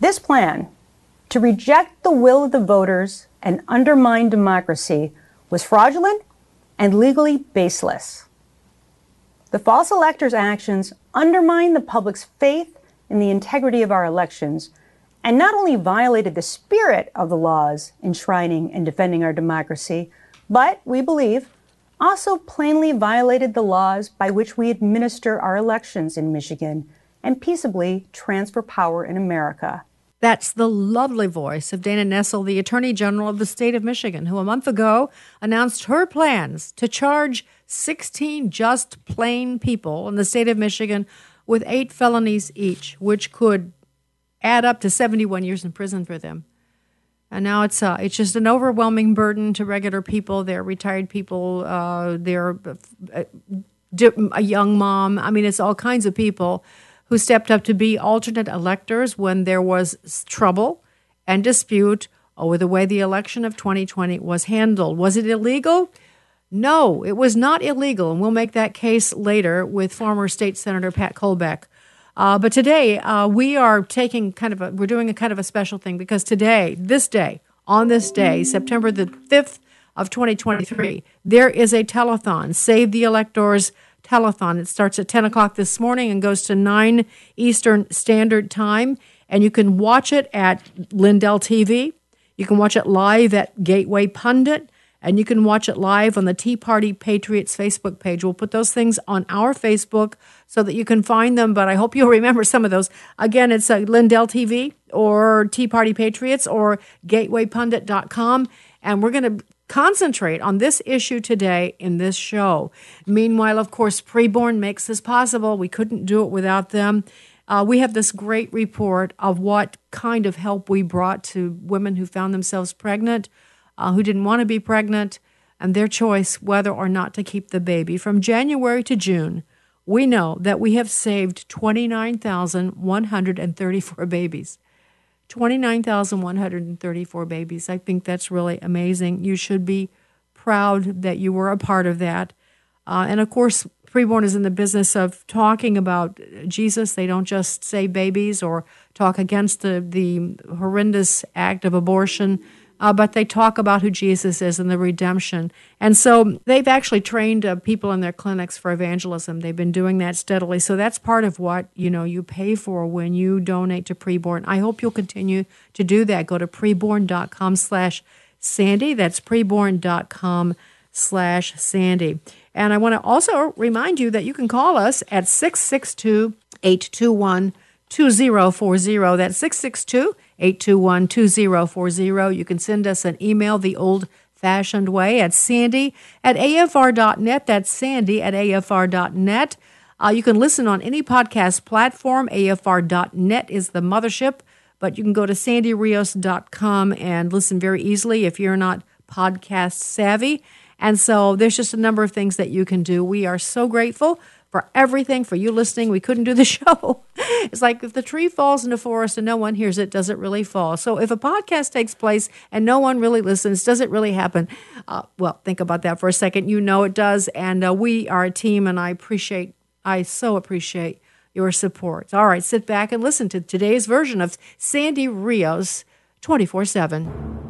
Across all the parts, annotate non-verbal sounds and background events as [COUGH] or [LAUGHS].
This plan to reject the will of the voters and undermine democracy was fraudulent and legally baseless. The false electors' actions undermined the public's faith in the integrity of our elections and not only violated the spirit of the laws enshrining and defending our democracy, but we believe also plainly violated the laws by which we administer our elections in Michigan and peaceably transfer power in America. That's the lovely voice of Dana Nessel, the Attorney General of the state of Michigan, who a month ago announced her plans to charge 16 just plain people in the state of Michigan with eight felonies each, which could add up to 71 years in prison for them. And now it's uh, it's just an overwhelming burden to regular people. They're retired people. Uh, they're uh, a young mom. I mean, it's all kinds of people who stepped up to be alternate electors when there was trouble and dispute over the way the election of 2020 was handled. Was it illegal? No, it was not illegal, and we'll make that case later with former State Senator Pat Colbeck. Uh, but today uh, we are taking kind of a we're doing a kind of a special thing because today, this day, on this day, September the fifth of 2023, there is a telethon, Save the Electors telethon. It starts at 10 o'clock this morning and goes to 9 Eastern Standard Time. And you can watch it at Lindell TV. You can watch it live at Gateway Pundit. And you can watch it live on the Tea Party Patriots Facebook page. We'll put those things on our Facebook so that you can find them, but I hope you'll [LAUGHS] remember some of those. Again, it's uh, Lindell TV or Tea Party Patriots or gatewaypundit.com. And we're going to concentrate on this issue today in this show. Meanwhile, of course, Preborn makes this possible. We couldn't do it without them. Uh, we have this great report of what kind of help we brought to women who found themselves pregnant, uh, who didn't want to be pregnant, and their choice whether or not to keep the baby. From January to June, we know that we have saved 29,134 babies. 29,134 babies. I think that's really amazing. You should be proud that you were a part of that. Uh, and of course, Preborn is in the business of talking about Jesus. They don't just say babies or talk against the, the horrendous act of abortion uh, but they talk about who Jesus is and the redemption. And so they've actually trained uh, people in their clinics for evangelism. They've been doing that steadily. So that's part of what you know you pay for when you donate to Preborn. I hope you'll continue to do that. Go to preborn.com slash Sandy. That's preborn.com slash Sandy. And I want to also remind you that you can call us at 662 821 2040. That's 662 821 2040. You can send us an email the old fashioned way at sandy at afr.net. That's sandy at afr.net. Uh, you can listen on any podcast platform. afr.net is the mothership, but you can go to sandyrios.com and listen very easily if you're not podcast savvy. And so there's just a number of things that you can do. We are so grateful for everything, for you listening. We couldn't do the [LAUGHS] show. it's like if the tree falls in the forest and no one hears it, does it really fall? So if a podcast takes place and no one really listens, does it really happen? Uh, well, think about that for a second. You know it does. And uh, we are a team, and I appreciate, I so appreciate your support. All right, sit back and listen to today's version of Sandy Rios 24 7.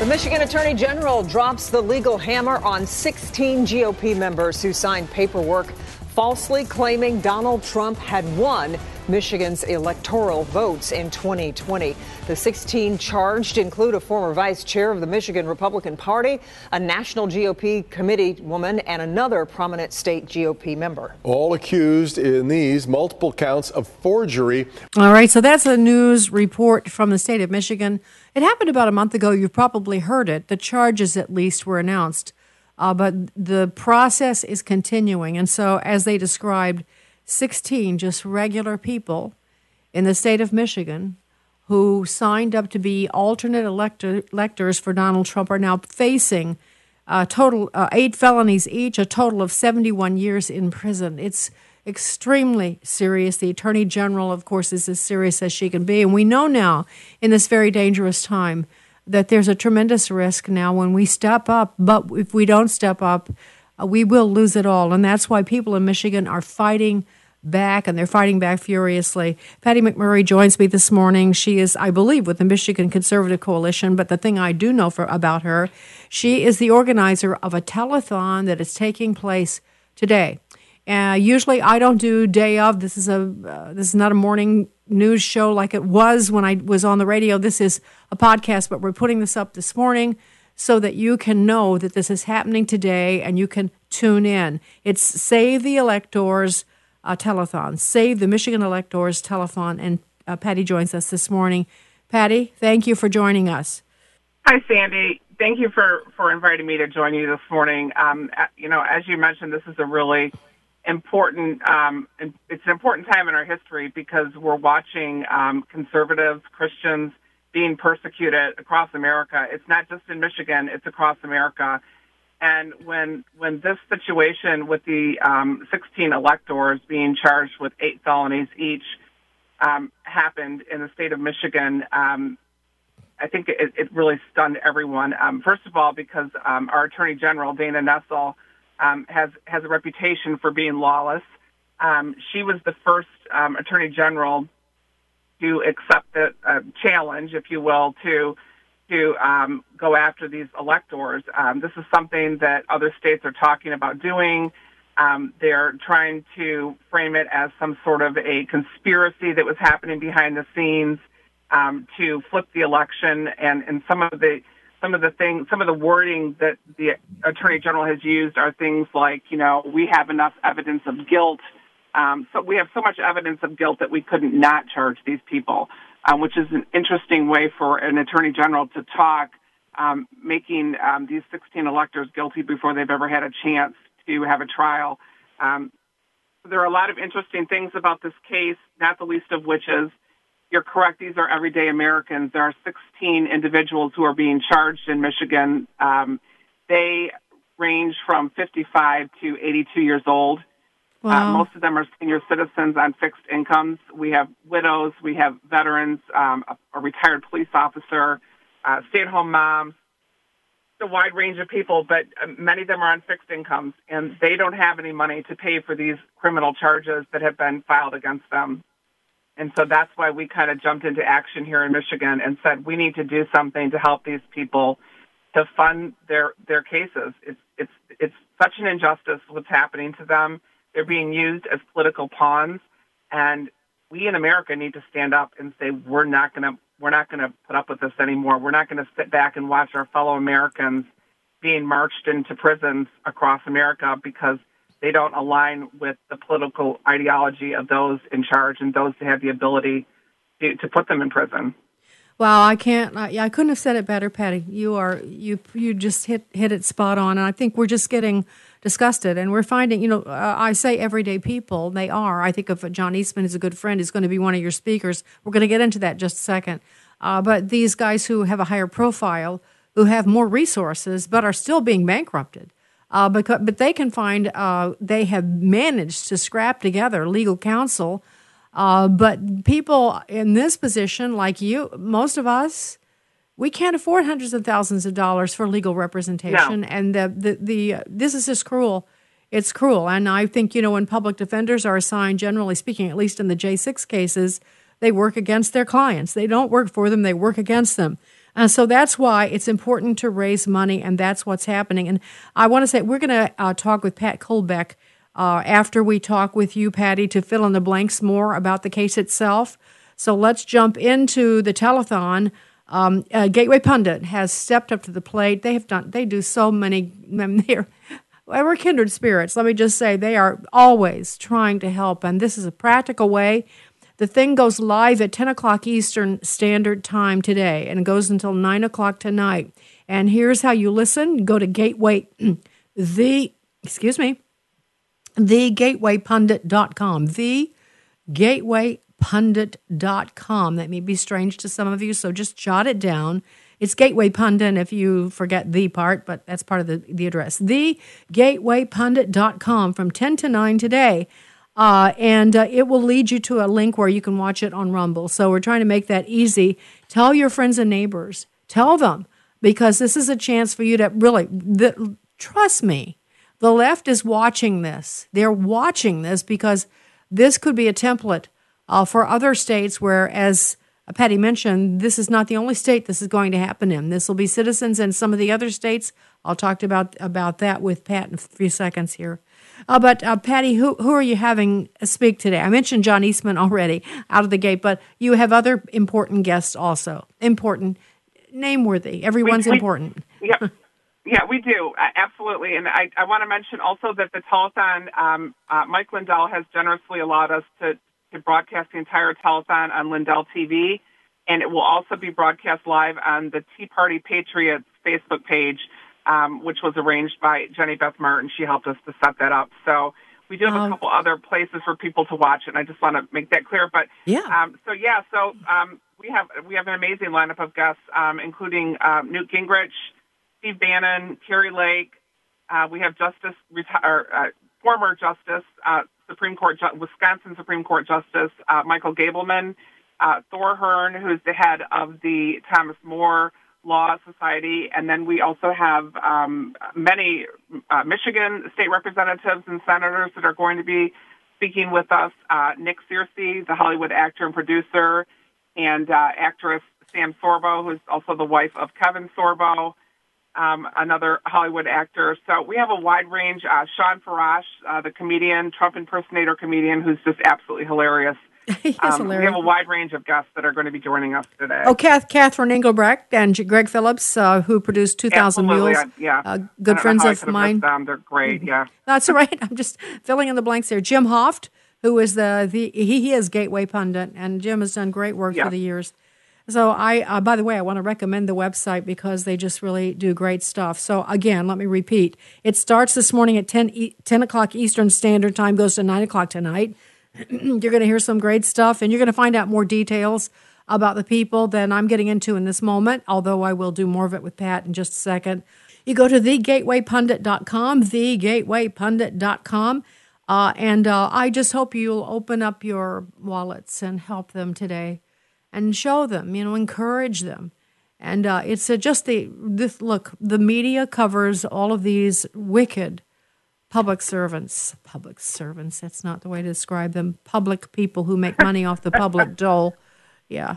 The Michigan Attorney General drops the legal hammer on 16 GOP members who signed paperwork falsely claiming Donald Trump had won Michigan's electoral votes in 2020. The 16 charged include a former vice chair of the Michigan Republican Party, a national GOP committee woman, and another prominent state GOP member. All accused in these multiple counts of forgery. All right, so that's a news report from the state of Michigan. It happened about a month ago. You've probably heard it. The charges, at least, were announced. Uh, but the process is continuing. And so, as they described, 16 just regular people in the state of Michigan who signed up to be alternate elector, electors for Donald Trump are now facing a total uh, eight felonies each, a total of 71 years in prison. It's extremely serious. The Attorney General, of course, is as serious as she can be. And we know now, in this very dangerous time, that there's a tremendous risk now when we step up, but if we don't step up, uh, we will lose it all. And that's why people in Michigan are fighting back and they're fighting back furiously. Patty McMurray joins me this morning. She is, I believe, with the Michigan Conservative Coalition, but the thing I do know for, about her, she is the organizer of a telethon that is taking place today. Uh, usually I don't do day of. This is a uh, this is not a morning news show like it was when I was on the radio. This is a podcast, but we're putting this up this morning so that you can know that this is happening today and you can tune in. It's Save the Electors uh, telethon. Save the Michigan Electors telethon. And uh, Patty joins us this morning. Patty, thank you for joining us. Hi, Sandy. Thank you for, for inviting me to join you this morning. Um, you know, as you mentioned, this is a really important, um, it's an important time in our history because we're watching um, conservatives, Christians being persecuted across America. It's not just in Michigan, it's across America. And when when this situation with the um, 16 electors being charged with eight felonies each um, happened in the state of Michigan, um, I think it, it, really stunned everyone. Um, first of all, because um, our Attorney General Dana Nessel um, has has a reputation for being lawless. she was the first Attorney General to accept the uh, challenge, if you will, to to um, go after these electors. Um, this is something that other states are talking about doing. Um, they're trying to frame it as some sort of a conspiracy that was happening behind the scenes um, to flip the election, and, and some of the some of the things, some of the wording that the attorney general has used are things like, you know, we have enough evidence of guilt. Um, so we have so much evidence of guilt that we couldn't not charge these people um, which is an interesting way for an attorney general to talk, um, making um, these 16 electors guilty before they've ever had a chance to have a trial. Um, there are a lot of interesting things about this case, not the least of which is you're correct, these are everyday Americans. There are 16 individuals who are being charged in Michigan. Um, they range from 55 to 82 years old. Uh, wow. Uh, most of them are senior citizens on fixed incomes. We have widows, we have veterans, um, a, a, retired police officer, uh, stay-at-home moms, a wide range of people, but uh, many of them are on fixed incomes, and they don't have any money to pay for these criminal charges that have been filed against them. And so that's why we kind of jumped into action here in Michigan and said we need to do something to help these people to fund their their cases. It's it's it's such an injustice what's happening to them they're being used as political pawns, and we in America need to stand up and say we're not going to we're not going to put up with this anymore. We're not going to sit back and watch our fellow Americans being marched into prisons across America because they don't align with the political ideology of those in charge and those that have the ability to, to put them in prison. Wow, I can't. I, I couldn't have said it better, Patty. You are you you just hit hit it spot on, and I think we're just getting disgusted, and we're finding. You know, uh, I say everyday people. They are. I think of John Eastman is a good friend. He's going to be one of your speakers. We're going to get into that just a second. Uh, but these guys who have a higher profile, who have more resources, but are still being bankrupted. Uh, because, but they can find uh, they have managed to scrap together legal counsel uh, but people in this position, like you, most of us, we can't afford hundreds of thousands of dollars for legal representation, no. and the the, the uh, this is just cruel. It's cruel, and I think you know when public defenders are assigned, generally speaking, at least in the J six cases, they work against their clients. They don't work for them; they work against them. And so that's why it's important to raise money, and that's what's happening. And I want to say we're going to uh, talk with Pat Colbeck uh, after we talk with you, Patty, to fill in the blanks more about the case itself. So let's jump into the telethon. Um, uh, Gateway Pundit has stepped up to the plate. They have done. They do so many. [LAUGHS] They're we're kindred spirits. Let me just say they are always trying to help, and this is a practical way. The thing goes live at 10 o'clock Eastern Standard Time today, and goes until 9 o'clock tonight. And here's how you listen: go to Gateway, [CLEARS THROAT] the excuse me, the thegatewaypundit.com, the gatewaypundit.com. That may be strange to some of you, so just jot it down. It's Gateway Pundit if you forget the part, but that's part of the, the address. Thegatewaypundit.com from 10 to 9 today. Uh, and uh, it will lead you to a link where you can watch it on Rumble. So we're trying to make that easy. Tell your friends and neighbors. Tell them because this is a chance for you to really the, trust me. The left is watching this. They're watching this because this could be a template uh, for other states where, as Patty mentioned, this is not the only state this is going to happen in. This will be citizens in some of the other states. I'll talk about about that with Pat in a few seconds here. Uh, but uh, Patty, who who are you having speak today? I mentioned John Eastman already out of the gate, but you have other important guests also. Important, name worthy. Everyone's we, we, important. Yeah, [LAUGHS] yeah, we do uh, absolutely. And I, I want to mention also that the telethon, um, uh, Mike Lindell has generously allowed us to to broadcast the entire telethon on Lindell TV, and it will also be broadcast live on the Tea Party Patriots Facebook page, um, which was arranged by Jenny Beth Martin. She helped us to set that up. So we do have um, a couple other places for people to watch it, and I just want to make that clear. But yeah, um, so yeah, so um, we have we have an amazing lineup of guests, um, including um, Newt Gingrich, Steve Bannon, Kari Lake. Uh, we have Justice, reti- uh, former Justice uh, Supreme Court, Wisconsin Supreme Court Justice uh, Michael Gableman, uh, Thor Hearne, who's the head of the Thomas More Law Society, and then we also have um, many uh, Michigan state representatives and senators that are going to be speaking with us. Uh, Nick Searcy, the Hollywood actor and producer, and uh, actress Sam Sorbo, who's also the wife of Kevin Sorbo um, another Hollywood actor. So we have a wide range. Uh, Shawn Farash, uh, the comedian, Trump impersonator comedian, who's just absolutely hilarious. [LAUGHS] um, hilarious. We have a wide range of guests that are going to be joining us today. Oh, Kath, Catherine Engelbrecht and Greg Phillips, uh, who produced 2000 Absolutely. Mules. yeah. Uh, good friends of mine. They're great, yeah. [LAUGHS] That's right. I'm just filling in the blanks there. Jim Hoft, who is the, the he, he is Gateway Pundit, and Jim has done great work yeah. for the years. So I, uh, by the way, I want to recommend the website because they just really do great stuff. So again, let me repeat: it starts this morning at 10, e- 10 o'clock Eastern Standard Time, goes to nine o'clock tonight. [CLEARS THROAT] you're going to hear some great stuff, and you're going to find out more details about the people than I'm getting into in this moment. Although I will do more of it with Pat in just a second. You go to thegatewaypundit.com, thegatewaypundit.com. Uh, and uh, I just hope you'll open up your wallets and help them today and show them, you know, encourage them. And uh, it's uh, just the this look. The media covers all of these wicked public servants. Public servants. That's not the way to describe them. Public people who make money off the public [LAUGHS] dole. Yeah,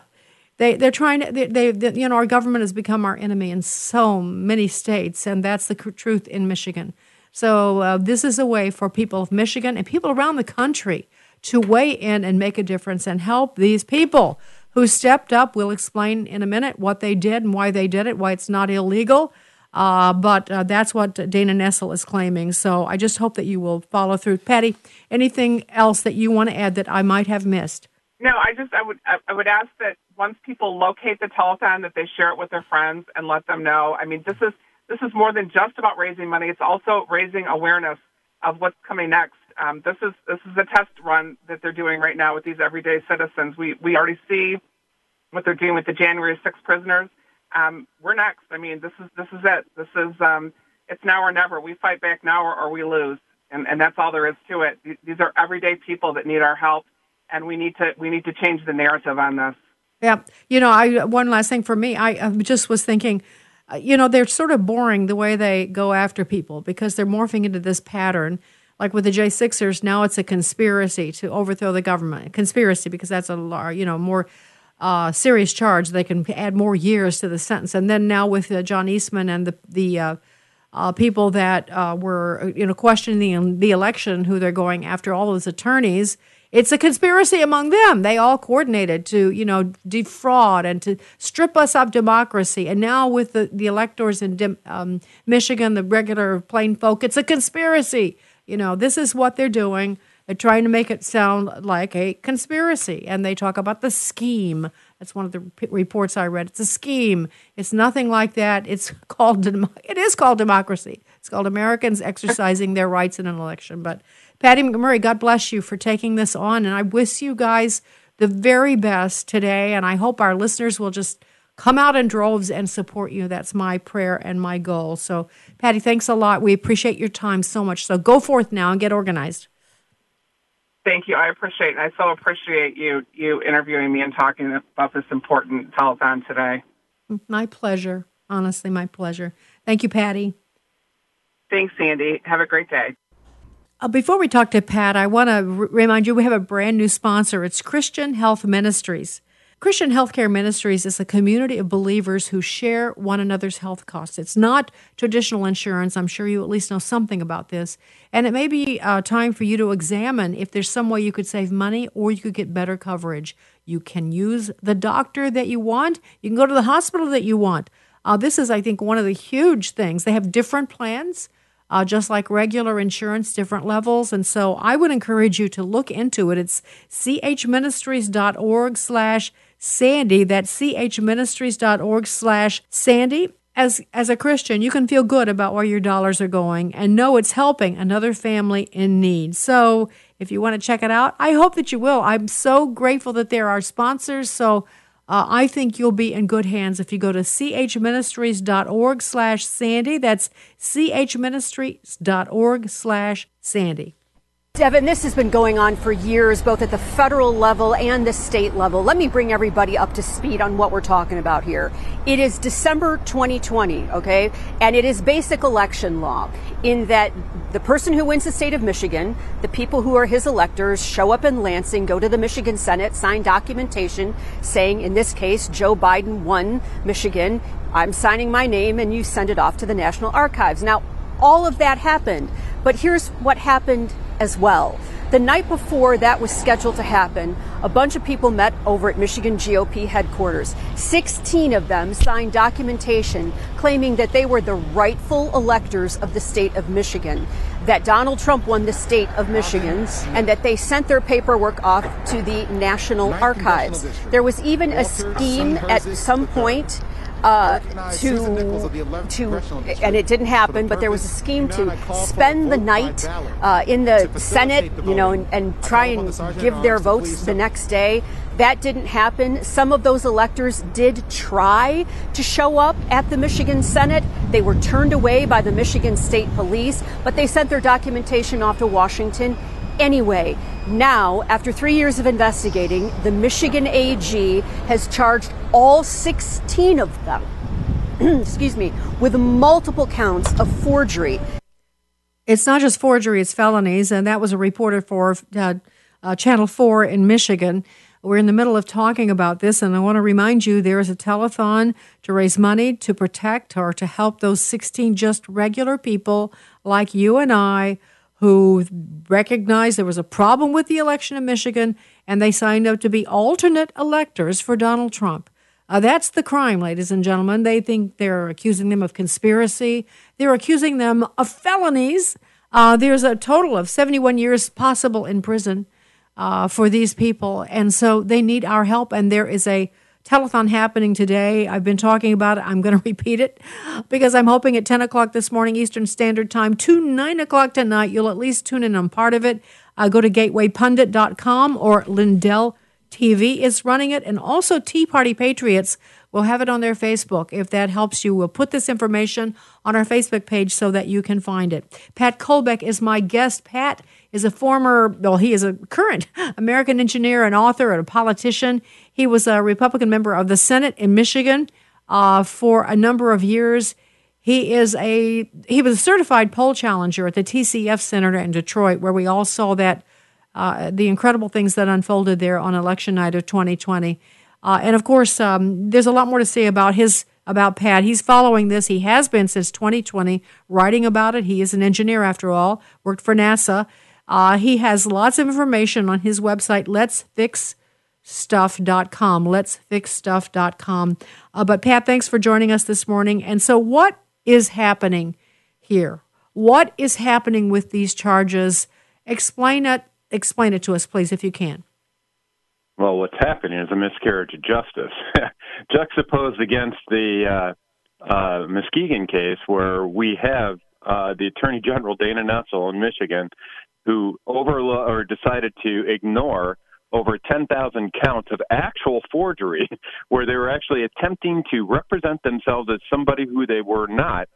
they they're trying to. They, they, they, you know our government has become our enemy in so many states, and that's the truth in Michigan. So uh, this is a way for people of Michigan and people around the country to weigh in and make a difference and help these people who stepped up. We'll explain in a minute what they did and why they did it, why it's not illegal. Uh, but uh, that's what Dana Nessel is claiming. So I just hope that you will follow through. Patty, anything else that you want to add that I might have missed? No, I just I would I would ask that once people locate the telethon, that they share it with their friends and let them know. I mean, this is this is more than just about raising money. It's also raising awareness of what's coming next. Um, this is this is a test run that they're doing right now with these everyday citizens. We we already see what they're doing with the January 6 prisoners. Um, we're next. I mean, this is this is it. This is um, it's now or never. We fight back now or, or we lose, and and that's all there is to it. These are everyday people that need our help, and we need to we need to change the narrative on this. Yeah, you know, I one last thing for me. I just was thinking uh, you know, they're sort of boring the way they go after people because they're morphing into this pattern. Like with the J6ers, now it's a conspiracy to overthrow the government. Conspiracy because that's a you know more uh, serious charge. They can add more years to the sentence. And then now with uh, John Eastman and the the uh, uh, people that uh, were you know questioning the election, who they're going after, all those attorneys. It's a conspiracy among them. They all coordinated to, you know, defraud and to strip us of democracy. And now with the, the electors in um, Michigan, the regular plain folk, it's a conspiracy. You know, this is what they're doing. They're trying to make it sound like a conspiracy. And they talk about the scheme. That's one of the reports I read. It's a scheme. It's nothing like that. It's [LAUGHS] called it is called democracy. It's called Americans exercising their rights in an election. But Patty McMurray, God bless you for taking this on. And I wish you guys the very best today. And I hope our listeners will just come out in droves and support you. That's my prayer and my goal. So, Patty, thanks a lot. We appreciate your time so much. So go forth now and get organized. Thank you. I appreciate. And I so appreciate you you interviewing me and talking about this important telethon today. My pleasure. Honestly, my pleasure. Thank you, Patty. Thanks, Sandy. Have a great day. Uh, before we talk to Pat, I want to r- remind you we have a brand new sponsor. It's Christian Health Ministries. Christian Healthcare Ministries is a community of believers who share one another's health costs. It's not traditional insurance. I'm sure you at least know something about this. And it may be uh, time for you to examine if there's some way you could save money or you could get better coverage. You can use the doctor that you want, you can go to the hospital that you want. Uh, this is, I think, one of the huge things. They have different plans uh, just like regular insurance, different levels. And so I would encourage you to look into it. It's chministries.org slash Sandy. That's chministries.org slash Sandy. As, as a Christian, you can feel good about where your dollars are going and know it's helping another family in need. So if you want to check it out, I hope that you will. I'm so grateful that there are sponsors. So uh, I think you'll be in good hands if you go to chministries.org slash Sandy. That's chministries.org slash Sandy. Devin, this has been going on for years, both at the federal level and the state level. Let me bring everybody up to speed on what we're talking about here. It is December 2020, okay? And it is basic election law in that the person who wins the state of Michigan, the people who are his electors, show up in Lansing, go to the Michigan Senate, sign documentation saying, in this case, Joe Biden won Michigan. I'm signing my name, and you send it off to the National Archives. Now, all of that happened. But here's what happened as well. The night before that was scheduled to happen, a bunch of people met over at Michigan GOP headquarters. 16 of them signed documentation claiming that they were the rightful electors of the state of Michigan, that Donald Trump won the state of Michigan, and that they sent their paperwork off to the National Archives. There was even a scheme at some point uh, to to and it didn't happen, but there was a scheme to spend the night uh, in the Senate, you know, and, and try and give their votes the next day. That didn't happen. Some of those electors did try to show up at the Michigan Senate. They were turned away by the Michigan State Police, but they sent their documentation off to Washington anyway. Now, after three years of investigating, the Michigan AG has charged all 16 of them, [CLEARS THROAT] excuse me, with multiple counts of forgery. It's not just forgery, it's felonies. And that was a reporter for uh, uh, Channel 4 in Michigan. We're in the middle of talking about this, and I want to remind you there is a telethon to raise money to protect or to help those 16 just regular people like you and I who recognized there was a problem with the election in Michigan and they signed up to be alternate electors for Donald Trump. Uh, that's the crime, ladies and gentlemen. They think they're accusing them of conspiracy. They're accusing them of felonies. Uh, there's a total of 71 years possible in prison uh, for these people. And so they need our help. And there is a telethon happening today. I've been talking about it. I'm going [LAUGHS] to repeat it because I'm hoping at 10 o'clock this morning, Eastern Standard Time, to 9 o'clock tonight, you'll at least tune in on part of it. Uh, go to gatewaypundit.com or Lindell TV is running it, and also Tea Party Patriots will have it on their Facebook. If that helps you, we'll put this information on our Facebook page so that you can find it. Pat Colbeck is my guest. Pat is a former, well, he is a current [LAUGHS] American engineer, an author, and a politician. He was a Republican member of the Senate in Michigan uh, for a number of years. He is a he was a certified poll challenger at the TCF Center in Detroit, where we all saw that uh, the incredible things that unfolded there on election night of 2020. Uh, and of course, um, there's a lot more to say about his about Pat. He's following this. He has been since 2020, writing about it. He is an engineer, after all, worked for NASA. Uh, he has lots of information on his website, Let's Fix stuff.com let's fix stuff.com uh, but pat thanks for joining us this morning and so what is happening here what is happening with these charges explain it explain it to us please if you can well what's happening is a miscarriage of justice [LAUGHS] juxtaposed against the uh, uh, muskegon case where we have uh, the attorney general dana nessel in michigan who overlo- or decided to ignore over 10,000 counts of actual forgery [LAUGHS] where they were actually attempting to represent themselves as somebody who they were not.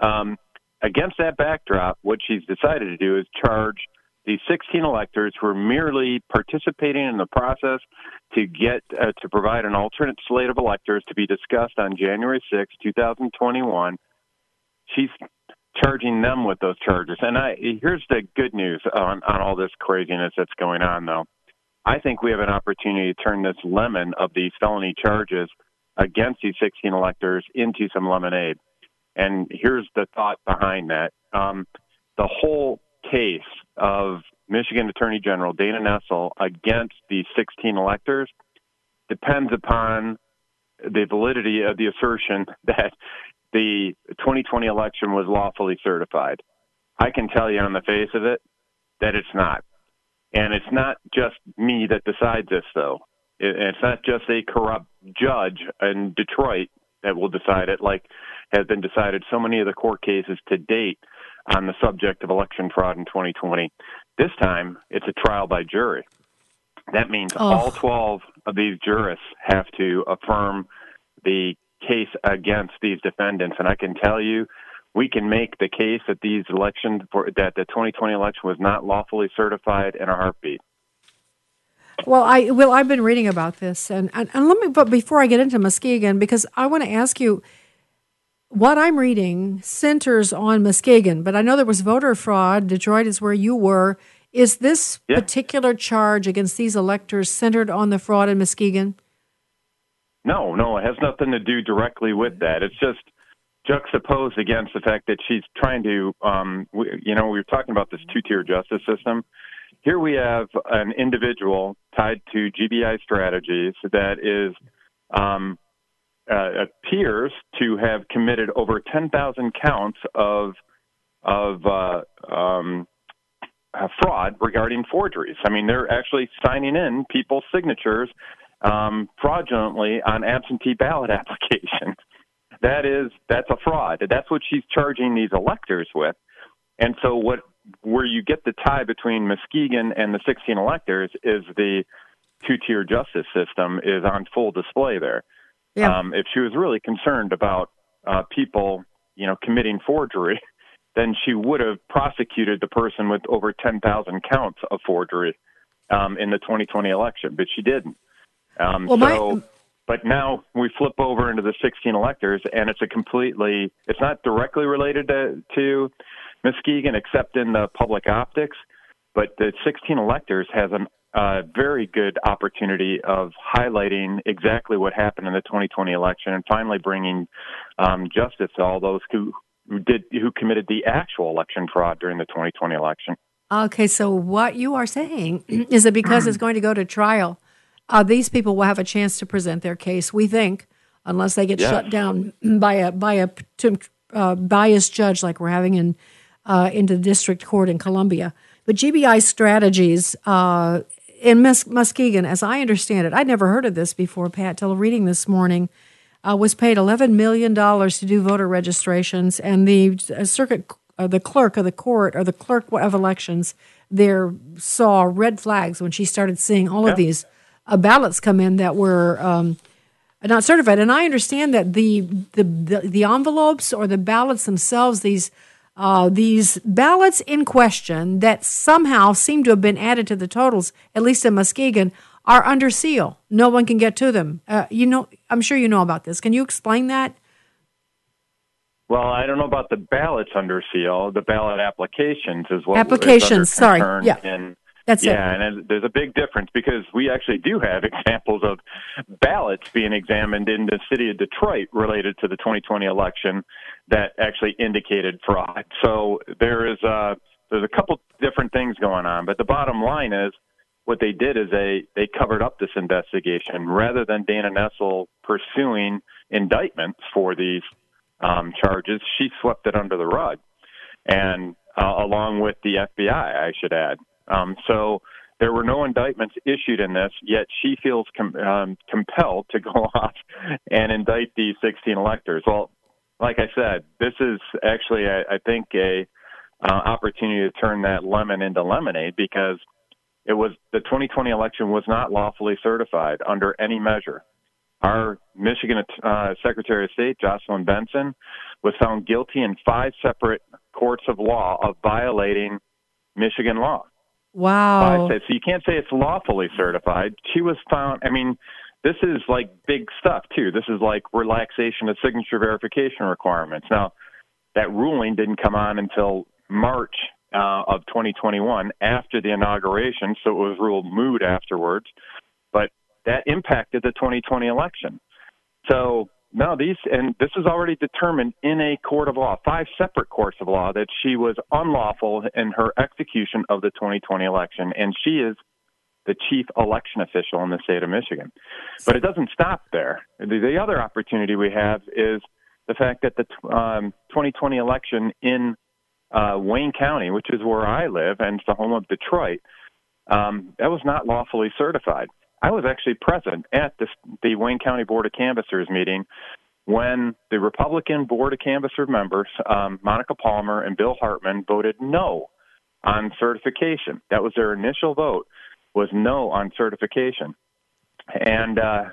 Um, against that backdrop, what she's decided to do is charge these 16 electors were merely participating in the process to get uh, to provide an alternate slate of electors to be discussed on January 6, 2021. She's charging them with those charges. And I here's the good news on on all this craziness that's going on though. I think we have an opportunity to turn this lemon of these felony charges against these 16 electors into some lemonade. And here's the thought behind that. Um, the whole case of Michigan Attorney General Dana Nessel against the 16 electors depends upon the validity of the assertion [LAUGHS] that the 2020 election was lawfully certified. I can tell you on the face of it that it's not. And it's not just me that decides this, though. It's not just a corrupt judge in Detroit that will decide it, like has been decided so many of the court cases to date on the subject of election fraud in 2020. This time, it's a trial by jury. That means oh. all 12 of these jurists have to affirm the case against these defendants. And I can tell you, we can make the case that these elections for that the 2020 election was not lawfully certified in a heartbeat. Well, I well I've been reading about this, and, and, and let me. But before I get into Muskegon, because I want to ask you, what I'm reading centers on Muskegon, but I know there was voter fraud. Detroit is where you were. Is this yeah. particular charge against these electors centered on the fraud in Muskegon? No, no, it has nothing to do directly with that. It's just juxtaposed against the fact that she's trying to, um, we, you know, we were talking about this two-tier justice system. Here we have an individual tied to GBI strategies that is um, uh, appears to have committed over 10,000 counts of of uh, um, uh, fraud regarding forgeries. I mean, they're actually signing in people's signatures um, fraudulently on absentee ballot [LAUGHS] applications that is that's a fraud. That's what she's charging these electors with. And so what where you get the tie between Muskegon and the 16 electors is the two-tier justice system is on full display there. Yeah. Um, if she was really concerned about uh, people, you know, committing forgery, [LAUGHS] then she would have prosecuted the person with over 10,000 counts of forgery um, in the 2020 election, but she didn't. Um, well, so, my, but now we flip over into the 16 electors, and it's a completely, it's not directly related to, to Muskegon except in the public optics, but the 16 electors has a uh, very good opportunity of highlighting exactly what happened in the 2020 election and finally bringing um, justice to all those who, who did who committed the actual election fraud during the 2020 election. Okay, so what you are saying [CLEARS THROAT] is that because it's going to go to trial, uh, these people will have a chance to present their case. We think, unless they get yes. shut down by a by a uh, biased judge like we're having in uh, into the district court in Columbia. But GBI strategies uh, in Mus- Muskegon, as I understand it, I'd never heard of this before, Pat, till reading this morning. Uh, was paid eleven million dollars to do voter registrations, and the uh, circuit, the clerk of the court or the clerk of elections there saw red flags when she started seeing all yeah. of these uh, ballots come in that were um, not certified. And I understand that the, the, the, the envelopes or the ballots themselves, these, uh, these ballots in question that somehow seem to have been added to the totals, at least in Muskegon, are under seal. No one can get to them. Uh, you know, I'm sure you know about this. Can you explain that? Well, I don't know about the ballots under seal. The ballot applications is what applications. Sorry, yeah. In That's yeah, it. and there's a big difference because we actually do have [LAUGHS] examples of ballots being examined in the city of Detroit related to the 2020 election that actually indicated fraud. So there is a there's a couple different things going on, but the bottom line is what they did is they they covered up this investigation rather than Dana Nessel pursuing indictments for these um, charges. She swept it under the rug, and uh, along with the FBI, I should add. Um, so there were no indictments issued in this, yet she feels com- um, compelled to go [LAUGHS] off and indict these 16 electors. Well, like I said, this is actually, I, I think, a uh, opportunity to turn that lemon into lemonade because it was the 2020 election was not lawfully certified under any measure. Our Michigan uh, Secretary of State, Jocelyn Benson, was found guilty in five separate courts of law of violating Michigan law. Wow. So you can't say it's lawfully certified. She was found, I mean, this is like big stuff, too. This is like relaxation of signature verification requirements. Now, that ruling didn't come on until March uh, of 2021 after the inauguration, so it was ruled moot afterwards. But that impacted the 2020 election. So no, these and this is already determined in a court of law, five separate courts of law, that she was unlawful in her execution of the 2020 election, and she is the chief election official in the state of Michigan. But it doesn't stop there. The, the other opportunity we have is the fact that the um, 2020 election in uh, Wayne County, which is where I live and it's the home of Detroit, um, that was not lawfully certified. I was actually present at the, the Wayne County Board of Canvassers meeting when the Republican Board of Canvasser members, um, Monica Palmer and Bill Hartmann, voted no on certification. That was their initial vote, was no on certification. And uh,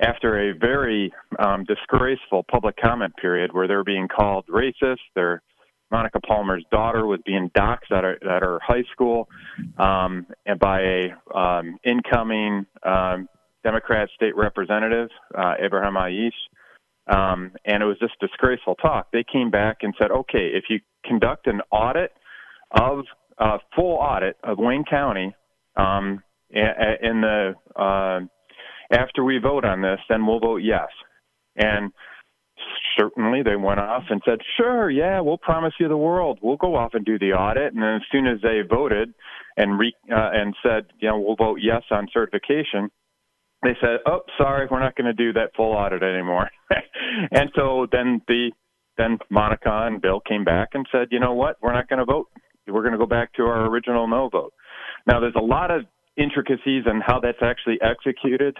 after a very um, disgraceful public comment period where they're being called racist, they're Monica Palmer's daughter was being doxxed at her, at her high school um, and by a um, incoming um, Democrat state representative, uh, Abraham Aiyash. Um, and it was just disgraceful talk. They came back and said, okay, if you conduct an audit of a uh, full audit of Wayne County um, in the uh, after we vote on this, then we'll vote yes. And certainly they went off and said, "Sure, yeah, we'll promise you the world. We'll go off and do the audit." And then as soon as they voted and re, uh, and said, "You know, we'll vote yes on certification," they said, "Oh, sorry, we're not going to do that full audit anymore." [LAUGHS] and so then the then Monica and Bill came back and said, "You know what? We're not going to vote. We're going to go back to our original no vote." Now, there's a lot of intricacies in how that's actually executed.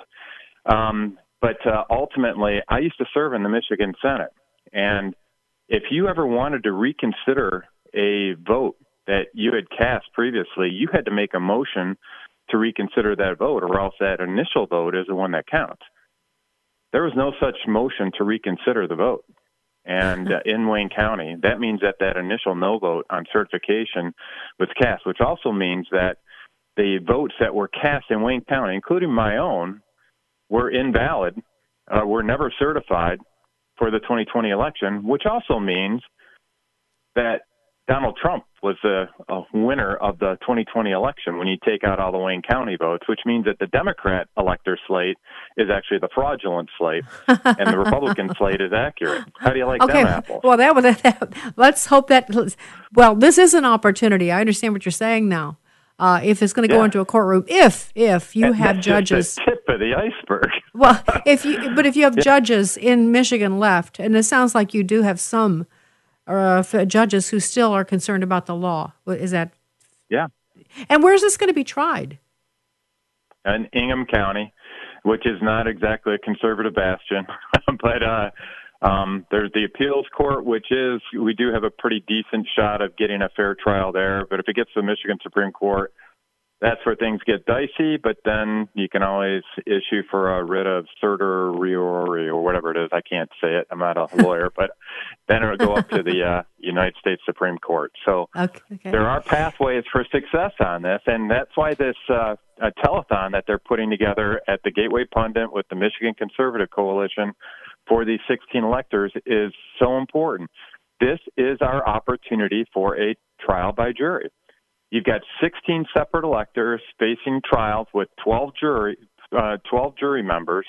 Um, but uh, ultimately, I used to serve in the Michigan Senate. And if you ever wanted to reconsider a vote that you had cast previously, you had to make a motion to reconsider that vote, or else that initial vote is the one that counts. There was no such motion to reconsider the vote. And [LAUGHS] uh, in Wayne County, that means that that initial no vote on certification was cast, which also means that the votes that were cast in Wayne County, including my own, were invalid, uh, were never certified for the 2020 election, which also means that Donald Trump was a, a, winner of the 2020 election when you take out all the Wayne County votes, which means that the Democrat elector slate is actually the fraudulent slate, and the Republican [LAUGHS] slate is accurate. How do you like okay. them apples? Well, that was. that. [LAUGHS] Let's hope that. Well, this is an opportunity. I understand what you're saying now uh, if it's going to yeah. go into a courtroom. If if you and have [LAUGHS] judges, the tip of the iceberg. [LAUGHS] well, if you but if you have Yeah. judges in Michigan left, and it sounds like you do have some uh, judges who still are concerned about the law. Is that? Yeah. And where's this going to be tried? in Ingham County, which is not exactly a conservative bastion, [LAUGHS] but uh, um, there's the appeals court, which is we do have a pretty decent shot of getting a fair trial there. But if it gets to the Michigan Supreme Court, that's where things get dicey. But then you can always issue for a writ of certiorari or whatever it is. I can't say it. I'm not a [LAUGHS] lawyer, but then it'll go up to the uh, United States Supreme Court. So Okay. okay. there are pathways for success on this, and that's why this uh, a telethon that they're putting together at the Gateway Pundit with the Michigan Conservative Coalition for these 16 electors is so important. This is our opportunity for a trial by jury. You've got 16 separate electors facing trials with 12 jury, uh, 12 jury members.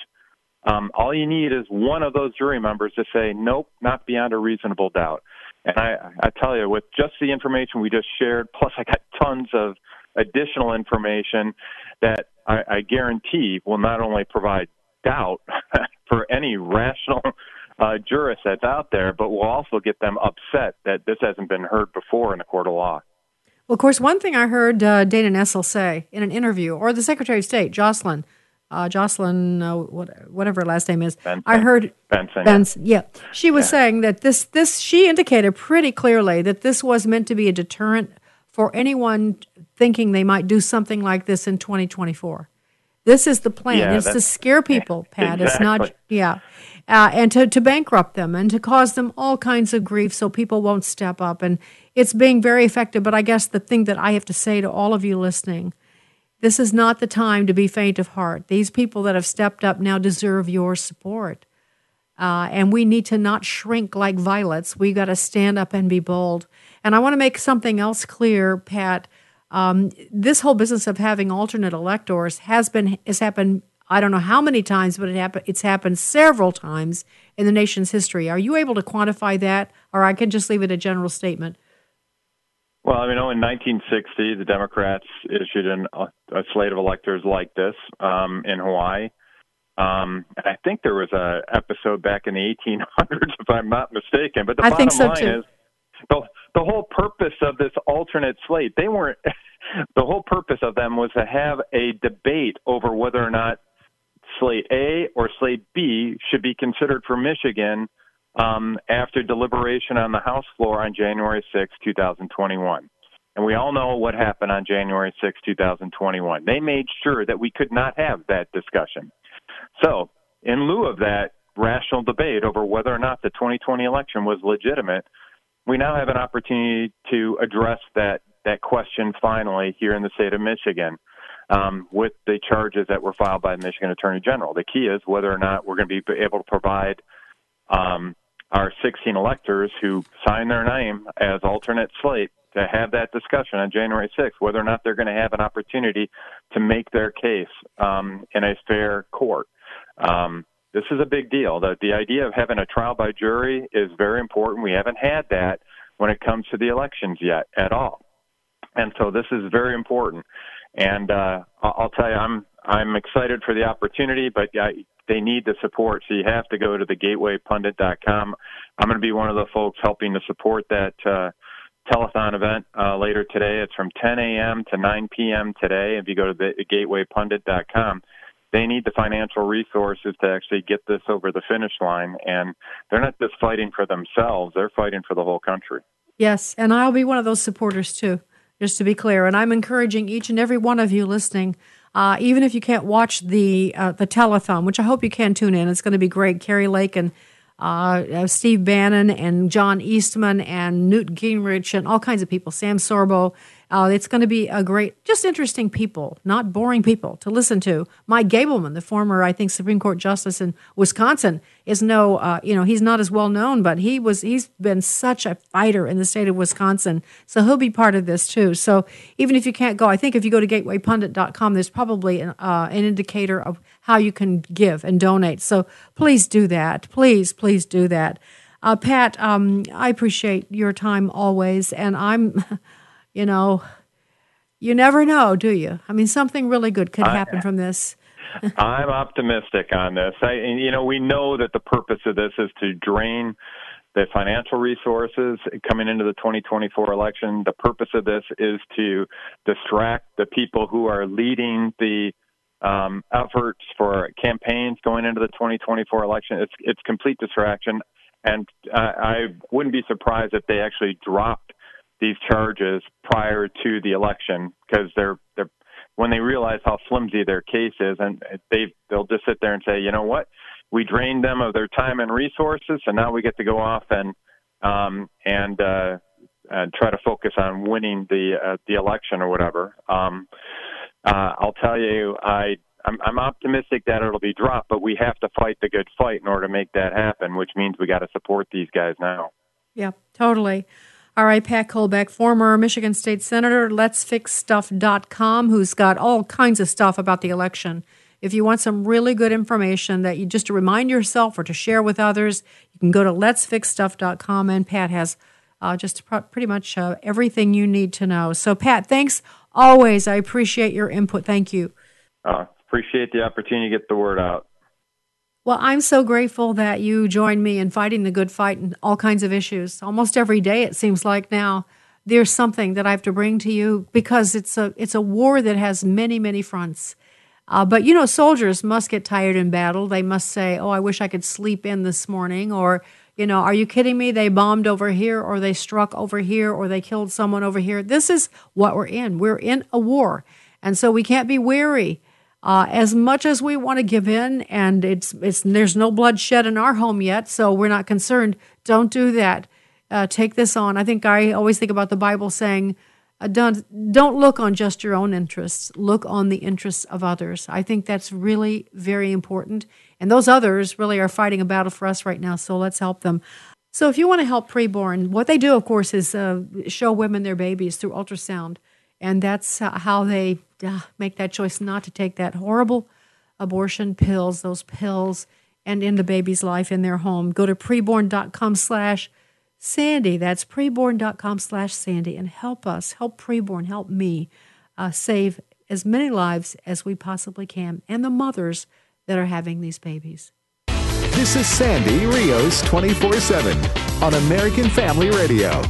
Um, all you need is one of those jury members to say, nope, not beyond a reasonable doubt. And I, I tell you, with just the information we just shared, plus I got tons of additional information that I, I guarantee will not only provide doubt [LAUGHS] for any rational uh, jurist that's out there, but will also get them upset that this hasn't been heard before in a court of law. Well, of course, one thing I heard uh, Dana Nessel say in an interview, or the Secretary of State, Jocelyn, uh, Jocelyn, uh, whatever her last name is, Benson. I heard Benson. Benson yeah. yeah. she was yeah. saying that this, this, she indicated pretty clearly that this was meant to be a deterrent for anyone thinking they might do something like this in 2024. This is the plan. Yeah, it's to scare [LAUGHS] people, Pat. Exactly. It's not, yeah, uh, and to to bankrupt them and to cause them all kinds of grief, so people won't step up. And it's being very effective. But I guess the thing that I have to say to all of you listening, this is not the time to be faint of heart. These people that have stepped up now deserve your support. Uh, and we need to not shrink like violets. We got to stand up and be bold. And I want to make something else clear, Pat. Um, this whole business of having alternate electors has been has happened. I don't know how many times, but it happened. It's happened several times in the nation's history. Are you able to quantify that, or I can just leave it a general statement? Well, I mean, in 1960, the Democrats issued an, a, slate of electors like this um, in Hawaii. Um, and I think there was a episode back in the 1800s, if I'm not mistaken. But the I bottom think so line too. is the the whole purpose of this alternate slate. They weren't. [LAUGHS] the whole purpose of them was to have a debate over whether or not slate A or slate B should be considered for Michigan um, after deliberation on the House floor on January 6, 2021. And we all know what happened on January 6, 2021. They made sure that we could not have that discussion. So, in lieu of that rational debate over whether or not the 2020 election was legitimate, we now have an opportunity to address that that question finally here in the state of Michigan um, with the charges that were filed by the Michigan Attorney General. The key is whether or not we're going to be able to provide um, our 16 electors who sign their name as alternate slate to have that discussion on January 6th, whether or not they're going to have an opportunity to make their case um, in a fair court. Um, this is a big deal. The, the idea of having a trial by jury is very important. We haven't had that when it comes to the elections yet at all. And so this is very important. And uh, I'll tell you, I'm I'm excited for the opportunity, but I, they need the support. So you have to go to the gatewaypundit.com. I'm going to be one of the folks helping to support that uh, telethon event uh, later today. It's from 10 a.m. to 9 p.m. today. If you go to the they need the financial resources to actually get this over the finish line. And they're not just fighting for themselves, they're fighting for the whole country. Yes, and I'll be one of those supporters too, just to be clear. And I'm encouraging each and every one of you listening, uh, even if you can't watch the uh, the telethon, which I hope you can tune in. It's going to be great. Kari Lake and uh, Steve Bannon and John Eastman and Newt Gingrich and all kinds of people, Sam Sorbo. Uh, it's going to be a great, just interesting people, not boring people to listen to. Mike Gableman, the former, I think, Supreme Court justice in Wisconsin, is no, uh, you know, he's not as well known, but he was, he's been such a fighter in the state of Wisconsin, so he'll be part of this too. So even if you can't go, I think if you go to gatewaypundit.com, there's probably an, uh, an indicator of how you can give and donate. So please do that. Please, please do that. Uh, Pat, um, I appreciate your time always, and I'm. [LAUGHS] you know, you never know, do you? I mean, something really good could happen I, from this. [LAUGHS] I'm optimistic on this. I, you know, we know that the purpose of this is to drain the financial resources coming into the 2024 election. The purpose of this is to distract the people who are leading the um, efforts for campaigns going into the 2024 election. It's it's complete distraction, and uh, I wouldn't be surprised if they actually dropped these charges prior to the election because they're they're when they realize how flimsy their case is and they they'll just sit there and say you know what we drained them of their time and resources and now we get to go off and um and uh and try to focus on winning the uh, the election or whatever um uh I'll tell you I I'm, I'm optimistic that it'll be dropped, but we have to fight the good fight in order to make that happen, which means we got to support these guys now. Yeah, totally. All right, Pat Colbeck, former Michigan State Senator, let'sfixstuff.com, who's got all kinds of stuff about the election. If you want some really good information that you just to remind yourself or to share with others, you can go to let'sfixstuff.com, and Pat has uh, just pr- pretty much uh, everything you need to know. So, Pat, thanks always. I appreciate your input. Thank you. Uh, appreciate the opportunity to get the word out. Well, I'm so grateful that you joined me in fighting the good fight in all kinds of issues. Almost every day, it seems like now, there's something that I have to bring to you because it's a it's a war that has many many fronts. Uh, but you know, soldiers must get tired in battle. They must say, "Oh, I wish I could sleep in this morning," or you know, "Are you kidding me? They bombed over here, or they struck over here, or they killed someone over here." This is what we're in. We're in a war, and so we can't be weary uh, as much as we want to give in, and it's it's there's no bloodshed in our home yet, so we're not concerned. Don't do that. Uh, take this on. I think I always think about the Bible saying, uh, "Don't don't look on just your own interests. Look on the interests of others." I think that's really very important, and those others really are fighting a battle for us right now. So let's help them. So if you want to help preborn, what they do, of course, is uh, show women their babies through ultrasound, and that's how they uh, make that choice not to take that horrible abortion pills, those pills, and end the baby's life in their home. Go to preborn.com slash Sandy. That's preborn.com slash Sandy and help us, help preborn, help me uh, save as many lives as we possibly can and the mothers that are having these babies. This is Sandy Rios 24 7 on American Family Radio.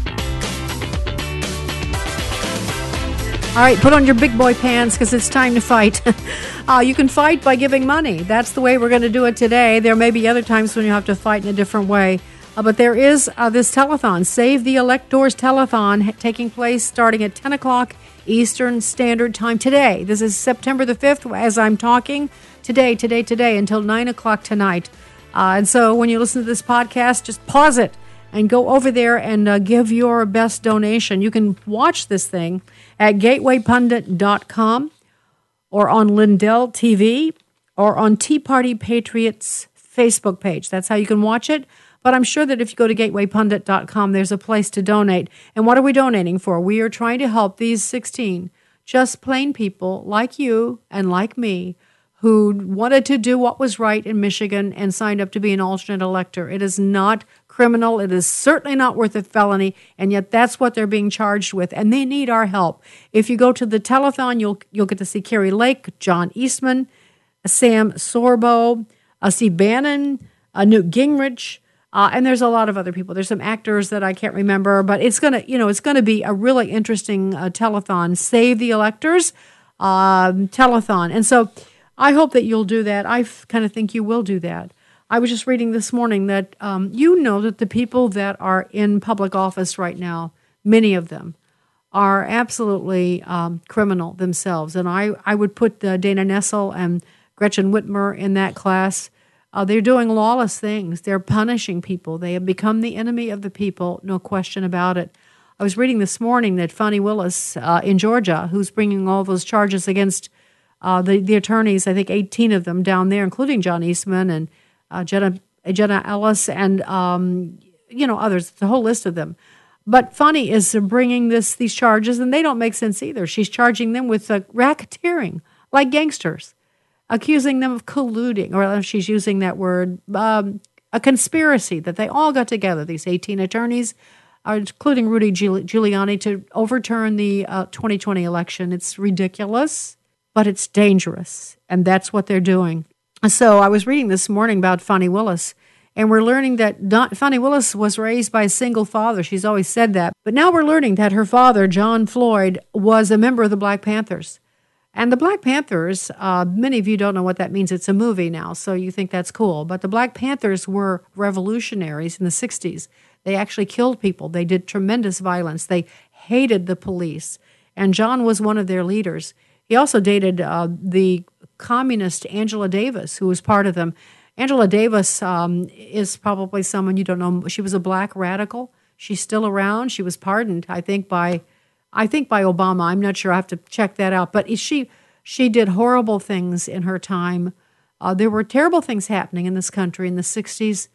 All right, put on your big boy pants because it's time to fight. [LAUGHS] uh, you can fight by giving money. That's the way we're going to do it today. There may be other times when you have to fight in a different way. Uh, but there is uh, this telethon, Save the Electors telethon, taking place starting at 10 o'clock Eastern Standard Time today. This is September the 5th as I'm talking. Today, today, today, until 9 o'clock tonight. Uh, and so when you listen to this podcast, just pause it and go over there and uh, give your best donation. You can watch this thing at gatewaypundit.com or on Lindell TV or on Tea Party Patriots Facebook page. That's how you can watch it. But I'm sure that if you go to gatewaypundit.com, there's a place to donate. And what are we donating for? We are trying to help these 16 just plain people like you and like me who wanted to do what was right in Michigan and signed up to be an alternate elector. It is not criminal. It is certainly not worth a felony, and yet that's what they're being charged with, and they need our help. If you go to the telethon, you'll you'll get to see Kari Lake, John Eastman, Sam Sorbo, uh, Steve Bannon, uh, Newt Gingrich. Uh, and there's a lot of other people. There's some actors that I can't remember, but it's gonna, you know, it's gonna be a really interesting uh, telethon. Save the electors, um, telethon, and so I hope that you'll do that. I kind of think you will do that. I was just reading this morning that um, you know that the people that are in public office right now, many of them, are absolutely um, criminal themselves. And I, I would put uh, Dana Nessel and Gretchen Whitmer in that class. Uh, they're doing lawless things. They're punishing people. They have become the enemy of the people, no question about it. I was reading this morning that Fani Willis uh, in Georgia, who's bringing all those charges against uh, the, the attorneys, I think 18 of them down there, including John Eastman and uh, Jenna, Jenna Ellis, and um, you know others. the whole list of them. But Fani is bringing this these charges, and they don't make sense either. She's charging them with uh, racketeering, like gangsters, accusing them of colluding, or she's using that word, um, a conspiracy that they all got together. These eighteen attorneys, uh, including Rudy Giuliani, to overturn the uh, 2020 election. It's ridiculous, but it's dangerous, and that's what they're doing. So I was reading this morning about Fani Willis, and we're learning that Don, Fani Willis was raised by a single father. She's always said that. But now we're learning that her father, John Floyd, was a member of the Black Panthers. And the Black Panthers, uh, many of you don't know what that means. It's a movie now, so you think that's cool. But the Black Panthers were revolutionaries in the 60s. They actually killed people, they did tremendous violence, they hated the police. And John was one of their leaders. He also dated uh, the communist Angela Davis, who was part of them. Angela Davis um, is probably someone you don't know. She was a black radical. She's still around. She was pardoned, I think, by I think by Obama. I'm not sure. I have to check that out. But she she did horrible things in her time. Uh, there were terrible things happening in this country in the 60s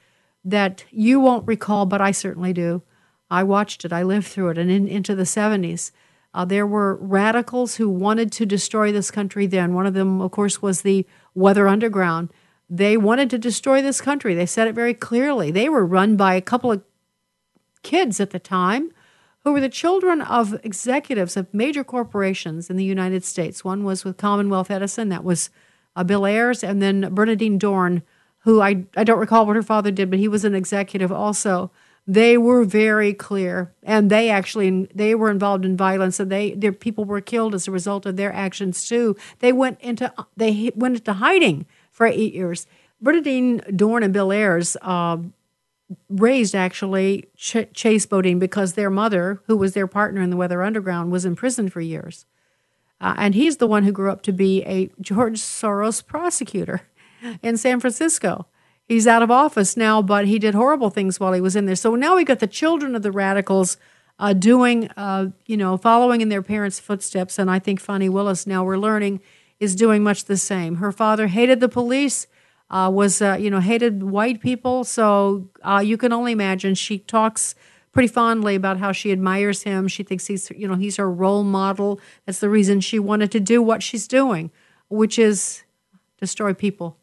that you won't recall, but I certainly do. I watched it. I lived through it, and in, into the 70s. Uh, there were radicals who wanted to destroy this country then. One of them, of course, was the Weather Underground. They wanted to destroy this country. They said it very clearly. They were run by a couple of kids at the time who were the children of executives of major corporations in the United States. One was with Commonwealth Edison, that was uh, Bill Ayers, and then Bernardine Dohrn, who I, I don't recall what her father did, but he was an executive also. They were very clear, and they actually they were involved in violence, and they their people were killed as a result of their actions too. They went into they went into hiding for eight years. bernardine Dohrn and Bill Ayers uh, raised actually Ch- Chesa Boudin because their mother, who was their partner in the Weather Underground, was in prison for years. Uh, and he's the one who grew up to be a George Soros prosecutor [LAUGHS] in San Francisco. He's out of office now, but he did horrible things while he was in there. So now we got the children of the radicals uh, doing, uh, you know, following in their parents' footsteps. And I think Fani Willis, now we're learning, is doing much the same. Her father hated the police uh, was uh, you know hated white people. So uh, you can only imagine. She talks pretty fondly about how she admires him. She thinks he's you know he's her role model. That's the reason she wanted to do what she's doing, which is destroy people.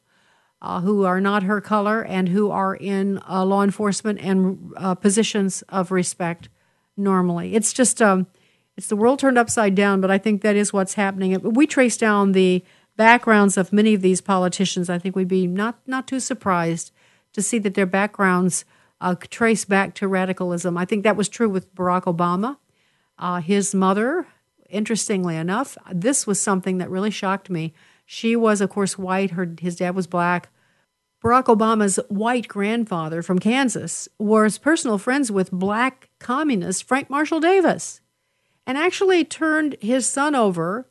Uh, who are not her color and who are in uh, law enforcement and uh, positions of respect normally. It's just um, it's the world turned upside down, but I think that is what's happening. We trace down the backgrounds of many of these politicians, I think we'd be not, not too surprised to see that their backgrounds uh, trace back to radicalism. I think that was true with Barack Obama. Uh, his mother, interestingly enough, this was something that really shocked me. She was, of course, white. Her, his dad was black. Barack Obama's white grandfather from Kansas was personal friends with black communist Frank Marshall Davis and actually turned his son over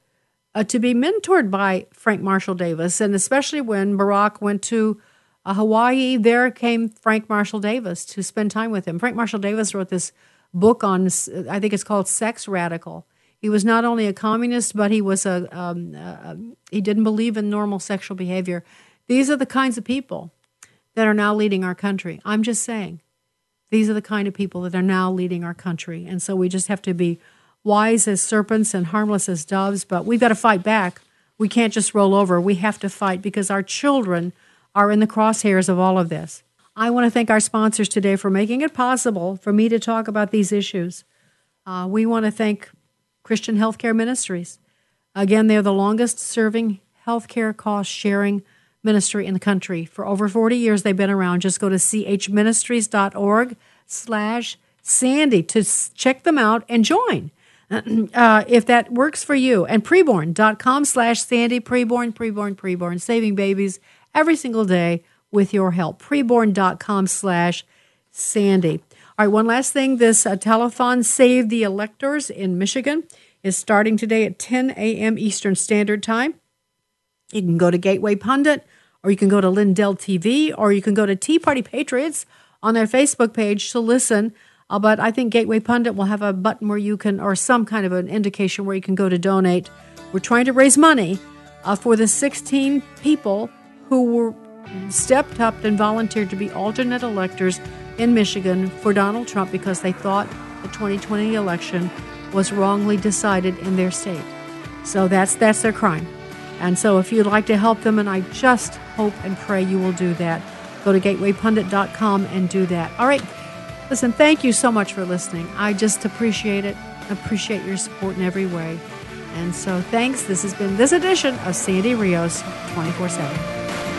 uh, to be mentored by Frank Marshall Davis. And especially when Barack went to uh, Hawaii, there came Frank Marshall Davis to spend time with him. Frank Marshall Davis wrote this book on, I think it's called Sex Radical. He was not only a communist, but he was a, um, uh, he didn't believe in normal sexual behavior. These are the kinds of people that are now leading our country. I'm just saying, these are the kind of people that are now leading our country. And so we just have to be wise as serpents and harmless as doves, but we've got to fight back. We can't just roll over. We have to fight because our children are in the crosshairs of all of this. I want to thank our sponsors today for making it possible for me to talk about these issues. Uh, we want to thank Christian Healthcare Ministries. Again, they're the longest serving healthcare cost sharing ministry in the country. For over 40 years, they've been around. Just go to chministries.org slash Sandy to check them out and join. [CLEARS THROAT] uh, if that works for you. And preborn.com slash Sandy, preborn, preborn, preborn, saving babies every single day with your help. Preborn.com slash Sandy. All right, one last thing. This uh, telethon Save the Electors in Michigan is starting today at 10 a.m. Eastern Standard Time. You can go to Gateway Pundit, or you can go to Lindell TV, or you can go to Tea Party Patriots on their Facebook page to listen uh, but I think Gateway Pundit will have a button where you can, or some kind of an indication where you can go to donate. We're trying to raise money uh, for the 16 people who were stepped up and volunteered to be alternate electors in Michigan for Donald Trump because they thought the 2020 election was wrongly decided in their state. So that's that's their crime. And so if you'd like to help them, and I just hope and pray you will do that, go to gatewaypundit.com and do that. All right. Listen, thank you so much for listening. I just appreciate it. Appreciate your support in every way. And so thanks. This has been this edition of Sandy Rios 24 7.